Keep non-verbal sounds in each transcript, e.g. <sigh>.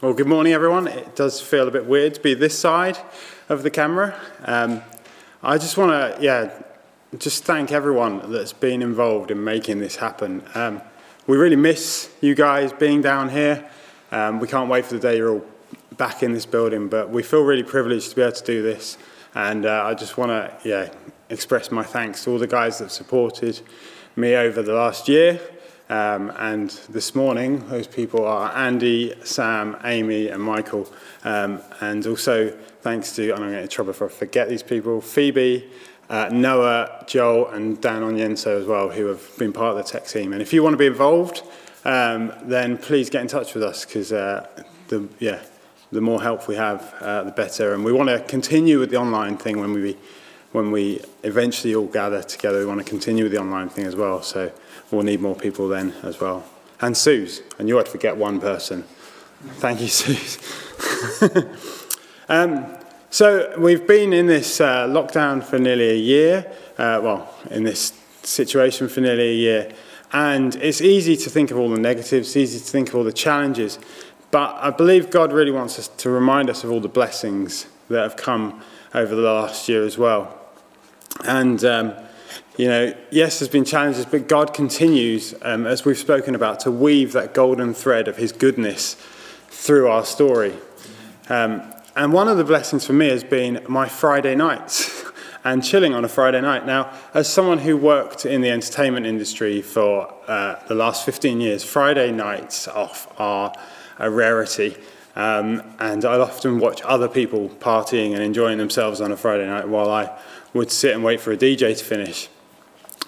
Well, good morning, everyone. It does feel a bit weird to be this side of the camera. Um, I just want to, yeah, just thank everyone that's been involved in making this happen. Um, we really miss you guys being down here. Um, we can't wait for the day you're all back in this building, but we feel really privileged to be able to do this. And uh, I just want to, yeah, express my thanks to all the guys that supported me over the last year. Um, and this morning, those people are Andy, Sam, Amy, and Michael. Um, and also, thanks to, I'm getting in trouble if I forget these people, Phoebe, uh, Noah, Joel, and Dan Onyenso as well, who have been part of the tech team. And if you want to be involved, um, then please get in touch with us because uh, the yeah the more help we have, uh, the better. And we want to continue with the online thing when we when we eventually all gather together. We want to continue with the online thing as well. So we'll need more people then as well. And Suze, and you had to forget one person. Thank you, <laughs> Suze. um, so we've been in this uh, lockdown for nearly a year. Uh, well, in this situation for nearly a year. And it's easy to think of all the negatives, easy to think of all the challenges. But I believe God really wants us to remind us of all the blessings that have come over the last year as well. And um, you know, yes, there's been challenges, but God continues, um, as we've spoken about, to weave that golden thread of His goodness through our story. Um, and one of the blessings for me has been my Friday nights <laughs> and chilling on a Friday night. Now, as someone who worked in the entertainment industry for uh, the last 15 years, Friday nights off are a rarity. Um, and I often watch other people partying and enjoying themselves on a Friday night while I would sit and wait for a DJ to finish.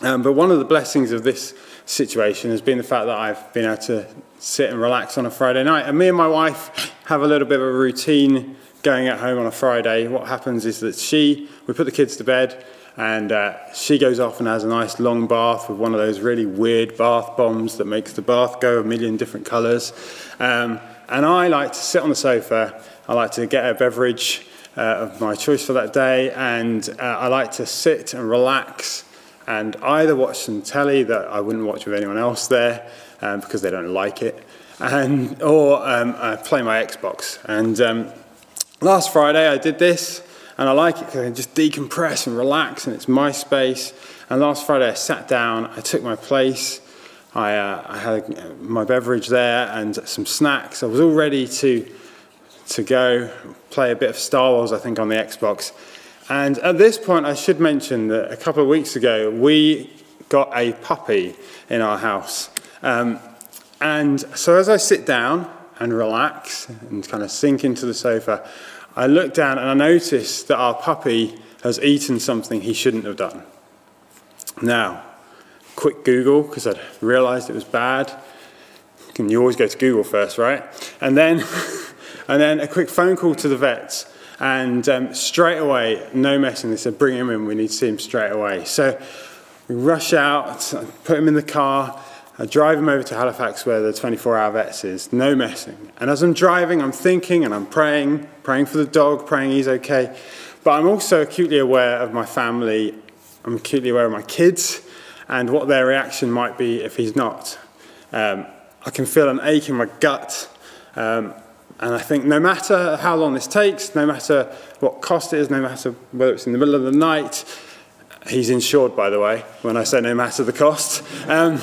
Um, but one of the blessings of this situation has been the fact that I've been able to sit and relax on a Friday night. And me and my wife have a little bit of a routine going at home on a Friday. What happens is that she, we put the kids to bed, and uh, she goes off and has a nice long bath with one of those really weird bath bombs that makes the bath go a million different colours. Um, and I like to sit on the sofa. I like to get a beverage of my choice for that day, and uh, I like to sit and relax and either watch some telly that I wouldn't watch with anyone else there um, because they don't like it, and or um, I play my Xbox. And um, last Friday I did this, and I like it because I can just decompress and relax, and it's my space. And last Friday I sat down, I took my place. I, uh, I had my beverage there and some snacks. I was all ready to to go play a bit of Star Wars, I think, on the Xbox. And at this point, I should mention that a couple of weeks ago, we got a puppy in our house. Um, and so as I sit down and relax and kind of sink into the sofa, I look down and I notice that our puppy has eaten something he shouldn't have done. Now, quick Google, because I'd realized it was bad. And you always go to Google first, right? And then, <laughs> and then a quick phone call to the vets. And um, straight away, no messing, they said, bring him in, we need to see him straight away. So we rush out, put him in the car, I drive him over to Halifax where the 24 hour vets is, no messing. And as I'm driving, I'm thinking and I'm praying, praying for the dog, praying he's okay. But I'm also acutely aware of my family, I'm acutely aware of my kids and what their reaction might be if he's not. Um, I can feel an ache in my gut. Um, and I think no matter how long this takes, no matter what cost it is, no matter whether it's in the middle of the night, he's insured, by the way, when I say no matter the cost, um,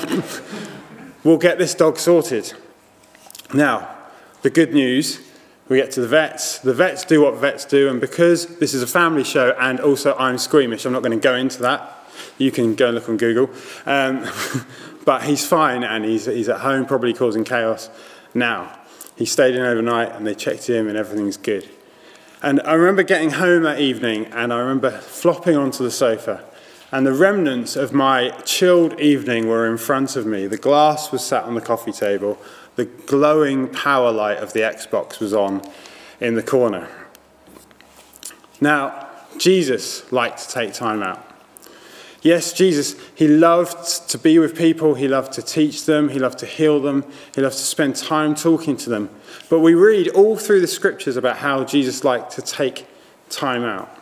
<laughs> we'll get this dog sorted. Now, the good news we get to the vets. The vets do what vets do, and because this is a family show and also I'm squeamish, I'm not going to go into that. You can go and look on Google. Um, <laughs> but he's fine and he's, he's at home, probably causing chaos now. He stayed in overnight and they checked him and everything's good. And I remember getting home that evening and I remember flopping onto the sofa. And the remnants of my chilled evening were in front of me. The glass was sat on the coffee table. The glowing power light of the Xbox was on in the corner. Now, Jesus liked to take time out. Yes, Jesus, he loved to be with people, he loved to teach them, he loved to heal them, he loved to spend time talking to them. But we read all through the scriptures about how Jesus liked to take time out.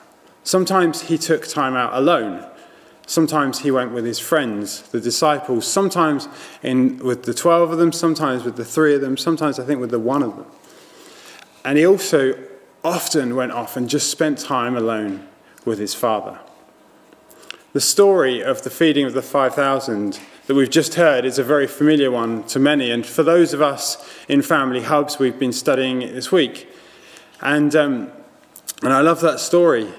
Sometimes he took time out alone. Sometimes he went with his friends, the disciples, sometimes in, with the 12 of them, sometimes with the three of them, sometimes I think with the one of them. And he also often went off and just spent time alone with his father. The story of the feeding of the 5,000 that we've just heard is a very familiar one to many. And for those of us in Family Hubs, we've been studying it this week. And, um, and I love that story.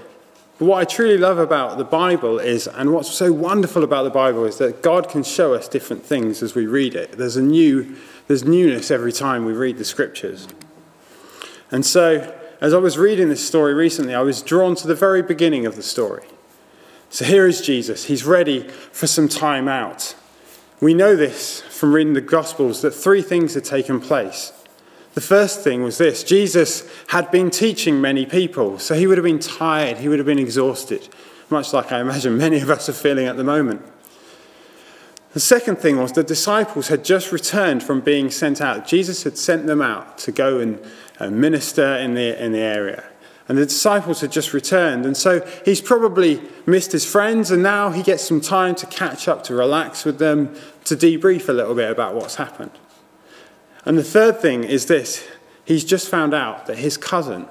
But what I truly love about the Bible is, and what's so wonderful about the Bible is that God can show us different things as we read it. There's a new, there's newness every time we read the scriptures. And so, as I was reading this story recently, I was drawn to the very beginning of the story. So here is Jesus. He's ready for some time out. We know this from reading the Gospels that three things had taken place. The first thing was this Jesus had been teaching many people, so he would have been tired, he would have been exhausted, much like I imagine <laughs> many of us are feeling at the moment. The second thing was the disciples had just returned from being sent out. Jesus had sent them out to go and minister in the, in the area. And the disciples had just returned. And so he's probably missed his friends, and now he gets some time to catch up, to relax with them, to debrief a little bit about what's happened. And the third thing is this he's just found out that his cousin,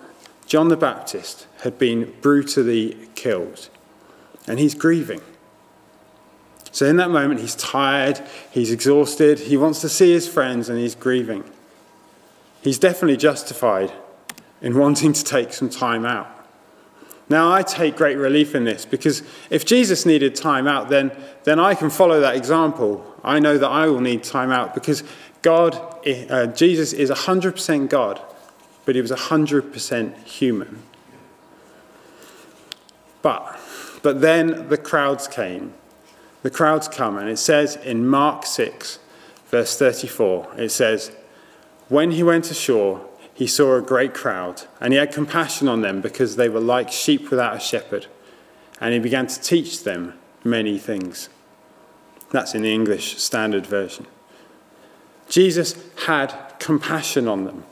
John the Baptist, had been brutally killed. And he's grieving. So in that moment, he's tired, he's exhausted, he wants to see his friends, and he's grieving. He's definitely justified in wanting to take some time out. Now, I take great relief in this because if Jesus needed time out, then, then I can follow that example. I know that I will need time out because God, uh, Jesus is 100% God, but he was 100% human. But, but then the crowds came. The crowds come, and it says in Mark 6, verse 34, it says, When he went ashore, he saw a great crowd, and he had compassion on them because they were like sheep without a shepherd. And he began to teach them many things. That's in the English Standard Version. Jesus had compassion on them.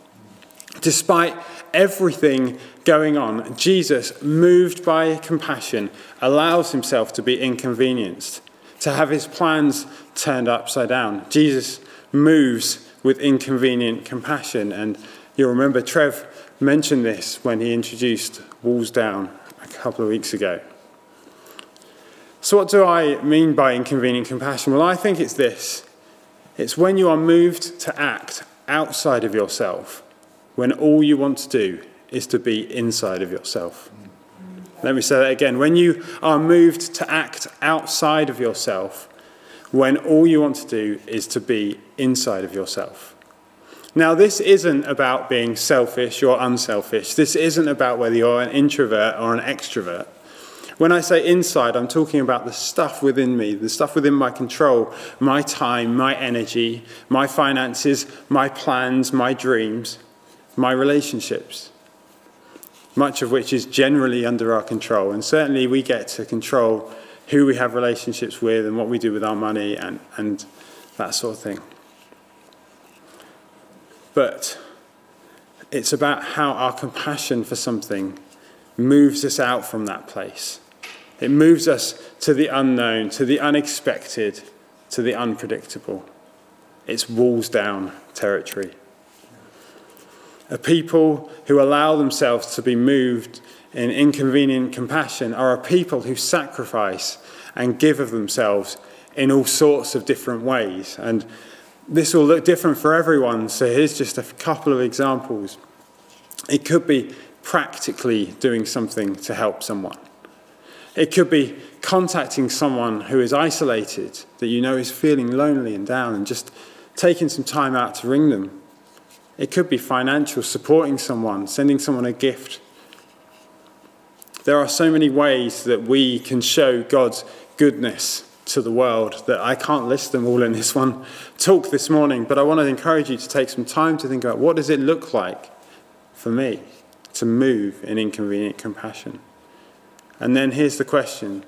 Despite everything going on, Jesus, moved by compassion, allows himself to be inconvenienced, to have his plans turned upside down. Jesus moves with inconvenient compassion and You'll remember Trev mentioned this when he introduced Walls Down a couple of weeks ago. So, what do I mean by inconvenient compassion? Well, I think it's this it's when you are moved to act outside of yourself, when all you want to do is to be inside of yourself. Let me say that again. When you are moved to act outside of yourself, when all you want to do is to be inside of yourself. Now, this isn't about being selfish or unselfish. This isn't about whether you're an introvert or an extrovert. When I say inside, I'm talking about the stuff within me, the stuff within my control, my time, my energy, my finances, my plans, my dreams, my relationships, much of which is generally under our control. And certainly we get to control who we have relationships with and what we do with our money and, and that sort of thing. But it's about how our compassion for something moves us out from that place. It moves us to the unknown, to the unexpected, to the unpredictable. It's walls down territory. A people who allow themselves to be moved in inconvenient compassion are a people who sacrifice and give of themselves in all sorts of different ways. And this will look different for everyone, so here's just a couple of examples. It could be practically doing something to help someone. It could be contacting someone who is isolated, that you know is feeling lonely and down, and just taking some time out to ring them. It could be financial, supporting someone, sending someone a gift. There are so many ways that we can show God's goodness to the world that I can't list them all in this one talk this morning, but I want to encourage you to take some time to think about what does it look like for me to move in inconvenient compassion. And then here's the question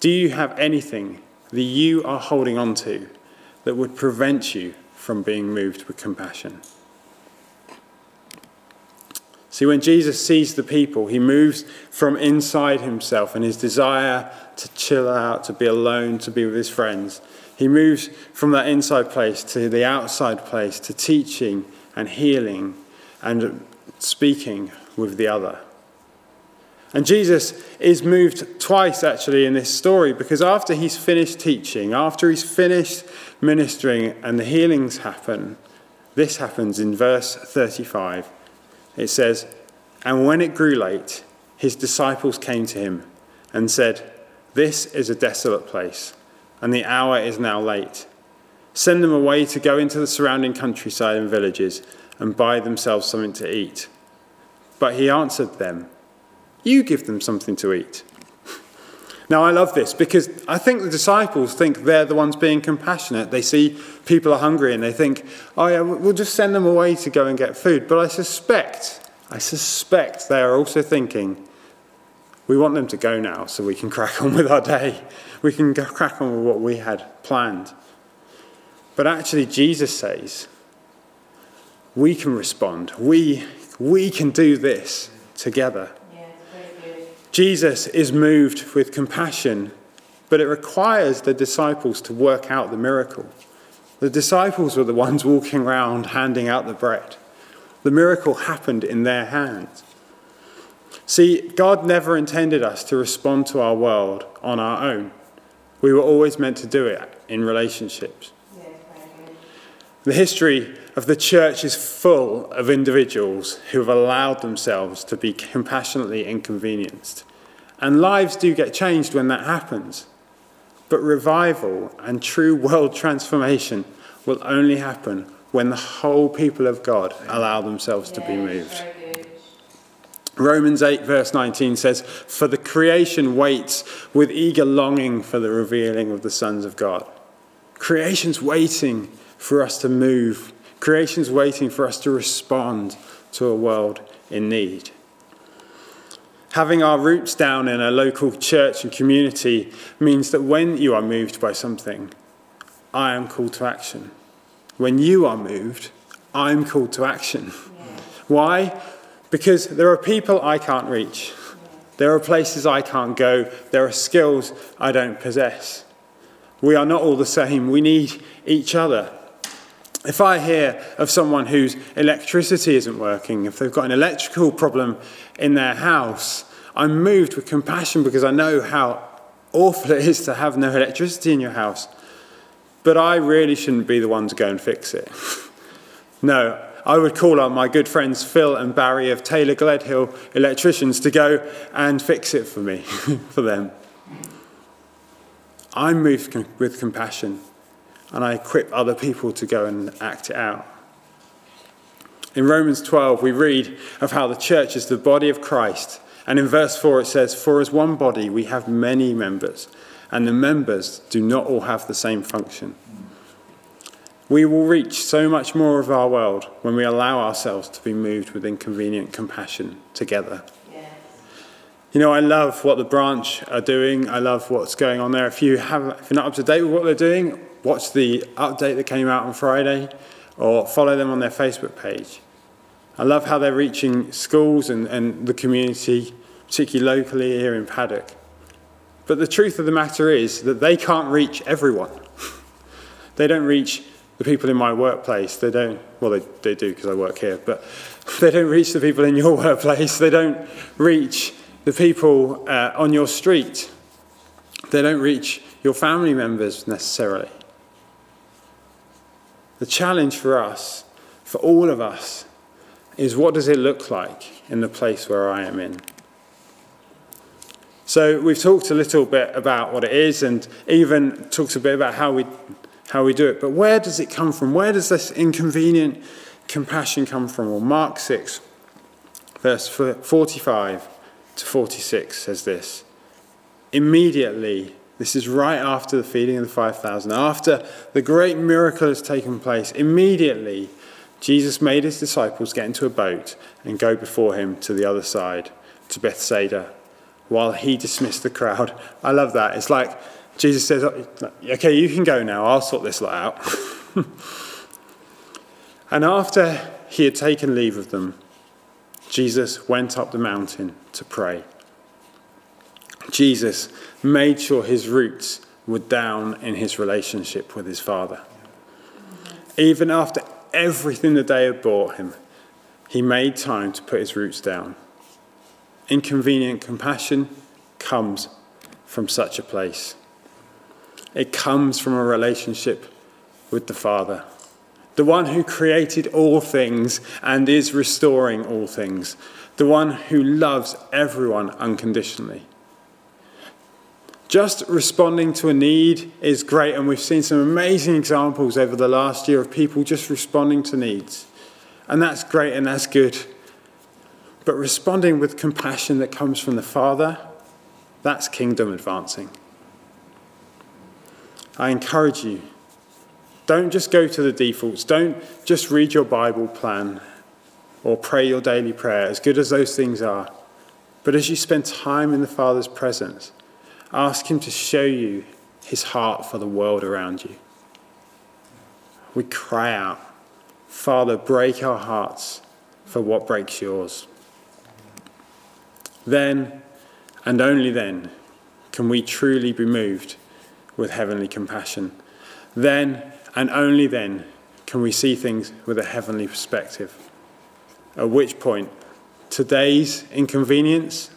Do you have anything that you are holding on to that would prevent you from being moved with compassion? See, when Jesus sees the people, he moves from inside himself and his desire to chill out, to be alone, to be with his friends. He moves from that inside place to the outside place, to teaching and healing and speaking with the other. And Jesus is moved twice actually in this story because after he's finished teaching, after he's finished ministering, and the healings happen, this happens in verse 35. It says, And when it grew late, his disciples came to him and said, This is a desolate place, and the hour is now late. Send them away to go into the surrounding countryside and villages and buy themselves something to eat. But he answered them, You give them something to eat. Now, I love this because I think the disciples think they're the ones being compassionate. They see people are hungry and they think, oh, yeah, we'll just send them away to go and get food. But I suspect, I suspect they are also thinking, we want them to go now so we can crack on with our day. We can go crack on with what we had planned. But actually, Jesus says, we can respond. We, we can do this together. Jesus is moved with compassion, but it requires the disciples to work out the miracle. The disciples were the ones walking around handing out the bread. The miracle happened in their hands. See, God never intended us to respond to our world on our own. We were always meant to do it in relationships. The history of the church is full of individuals who have allowed themselves to be compassionately inconvenienced. And lives do get changed when that happens. But revival and true <laughs> world transformation will only happen when the whole people of God allow themselves to be moved. Romans 8, verse 19 says, For the creation waits with eager longing for the revealing of the sons of God. Creation's waiting for us to move Creation's waiting for us to respond to a world in need. Having our roots down in a local church and community means that when you are moved by something, I am called to action. When you are moved, I'm called to action. Yeah. Why? Because there are people I can't reach. There are places I can't go. There are skills I don't possess. We are not all the same. We need each other. If I hear of someone whose electricity isn't working, if they've got an electrical problem in their house, I'm moved with compassion because I know how awful it is to have no electricity in your house. But I really shouldn't be the one to go and fix it. <laughs> no, I would call on my good friends Phil and Barry of Taylor Gledhill Electricians to go and fix it for me, <laughs> for them. I'm moved with compassion and I equip other people to go and act it out. In Romans 12, we read of how the church is the body of Christ. And in verse 4, it says, For as one body, we have many members, and the members do not all have the same function. We will reach so much more of our world when we allow ourselves to be moved with inconvenient compassion together. You know, I love what the branch are doing. I love what's going on there. If you have, if you're not up to date with what they're doing, watch the update that came out on Friday or follow them on their Facebook page. I love how they're reaching schools and, and the community, particularly locally here in Paddock. But the truth of the matter is that they can't reach everyone. <laughs> they don't reach the people in my workplace. They don't, well, they, they do because I work here, but <laughs> they don't reach the people in your <laughs> workplace. They don't reach the people uh, on your street. They don't reach your family members necessarily. The challenge for us, for all of us, is what does it look like in the place where I am in? So we've talked a little bit about what it is and even talked a bit about how we, how we do it. But where does it come from? Where does this inconvenient compassion come from? Well, Mark 6, verse 45 to 46 says this Immediately, this is right after the feeding of the 5,000. After the great miracle has taken place, immediately Jesus made his disciples get into a boat and go before him to the other side, to Bethsaida, while he dismissed the crowd. I love that. It's like Jesus says, Okay, you can go now, I'll sort this lot out. <laughs> and after he had taken leave of them, Jesus went up the mountain to pray. Jesus made sure his roots were down in his relationship with his Father. Even after everything the day had brought him, he made time to put his roots down. Inconvenient compassion comes from such a place. It comes from a relationship with the Father, the one who created all things and is restoring all things, the one who loves everyone unconditionally. Just responding to a need is great, and we've seen some amazing examples over the last year of people just responding to needs. And that's great and that's good. But responding with compassion that comes from the Father, that's kingdom advancing. I encourage you don't just go to the defaults, don't just read your Bible plan or pray your daily prayer, as good as those things are. But as you spend time in the Father's presence, ask Him to show you His heart for the world around you. We cry out, Father, break our hearts for what breaks yours. Then, and only then, can we truly be moved with heavenly compassion. Then, and only then, can we see things with a heavenly perspective. At which point, today's inconvenience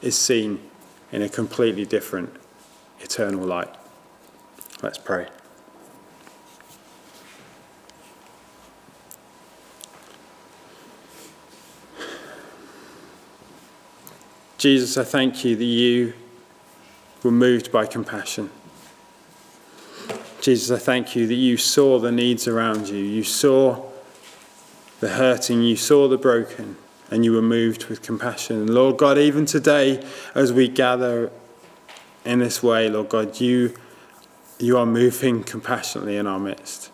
is seen in a completely different eternal light. Let's pray. Jesus, I thank you that you were moved by compassion. Jesus, I thank you that you saw the needs around you. You saw the hurting, you saw the broken, and you were moved with compassion. Lord God, even today, as we gather in this way, Lord God, you, you are moving compassionately in our midst.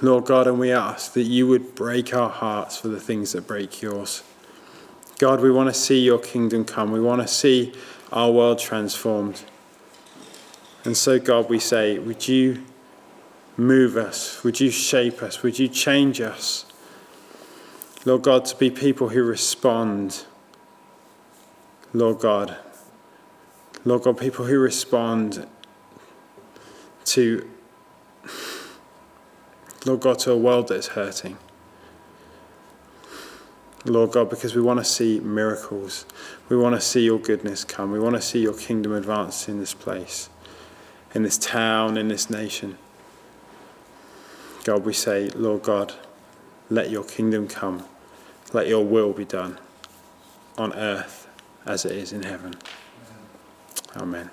Lord God, and we ask that you would break our hearts for the things that break yours. God, we want to see your kingdom come. We want to see our world transformed. And so, God, we say, would you move us? Would you shape us? Would you change us? Lord God, to be people who respond. Lord God. Lord God, people who respond to, Lord God, to a world that's hurting. Lord God, because we want to see miracles. We want to see your goodness come. We want to see your kingdom advance in this place, in this town, in this nation. God, we say, Lord God, let your kingdom come. Let your will be done on earth as it is in heaven. Amen.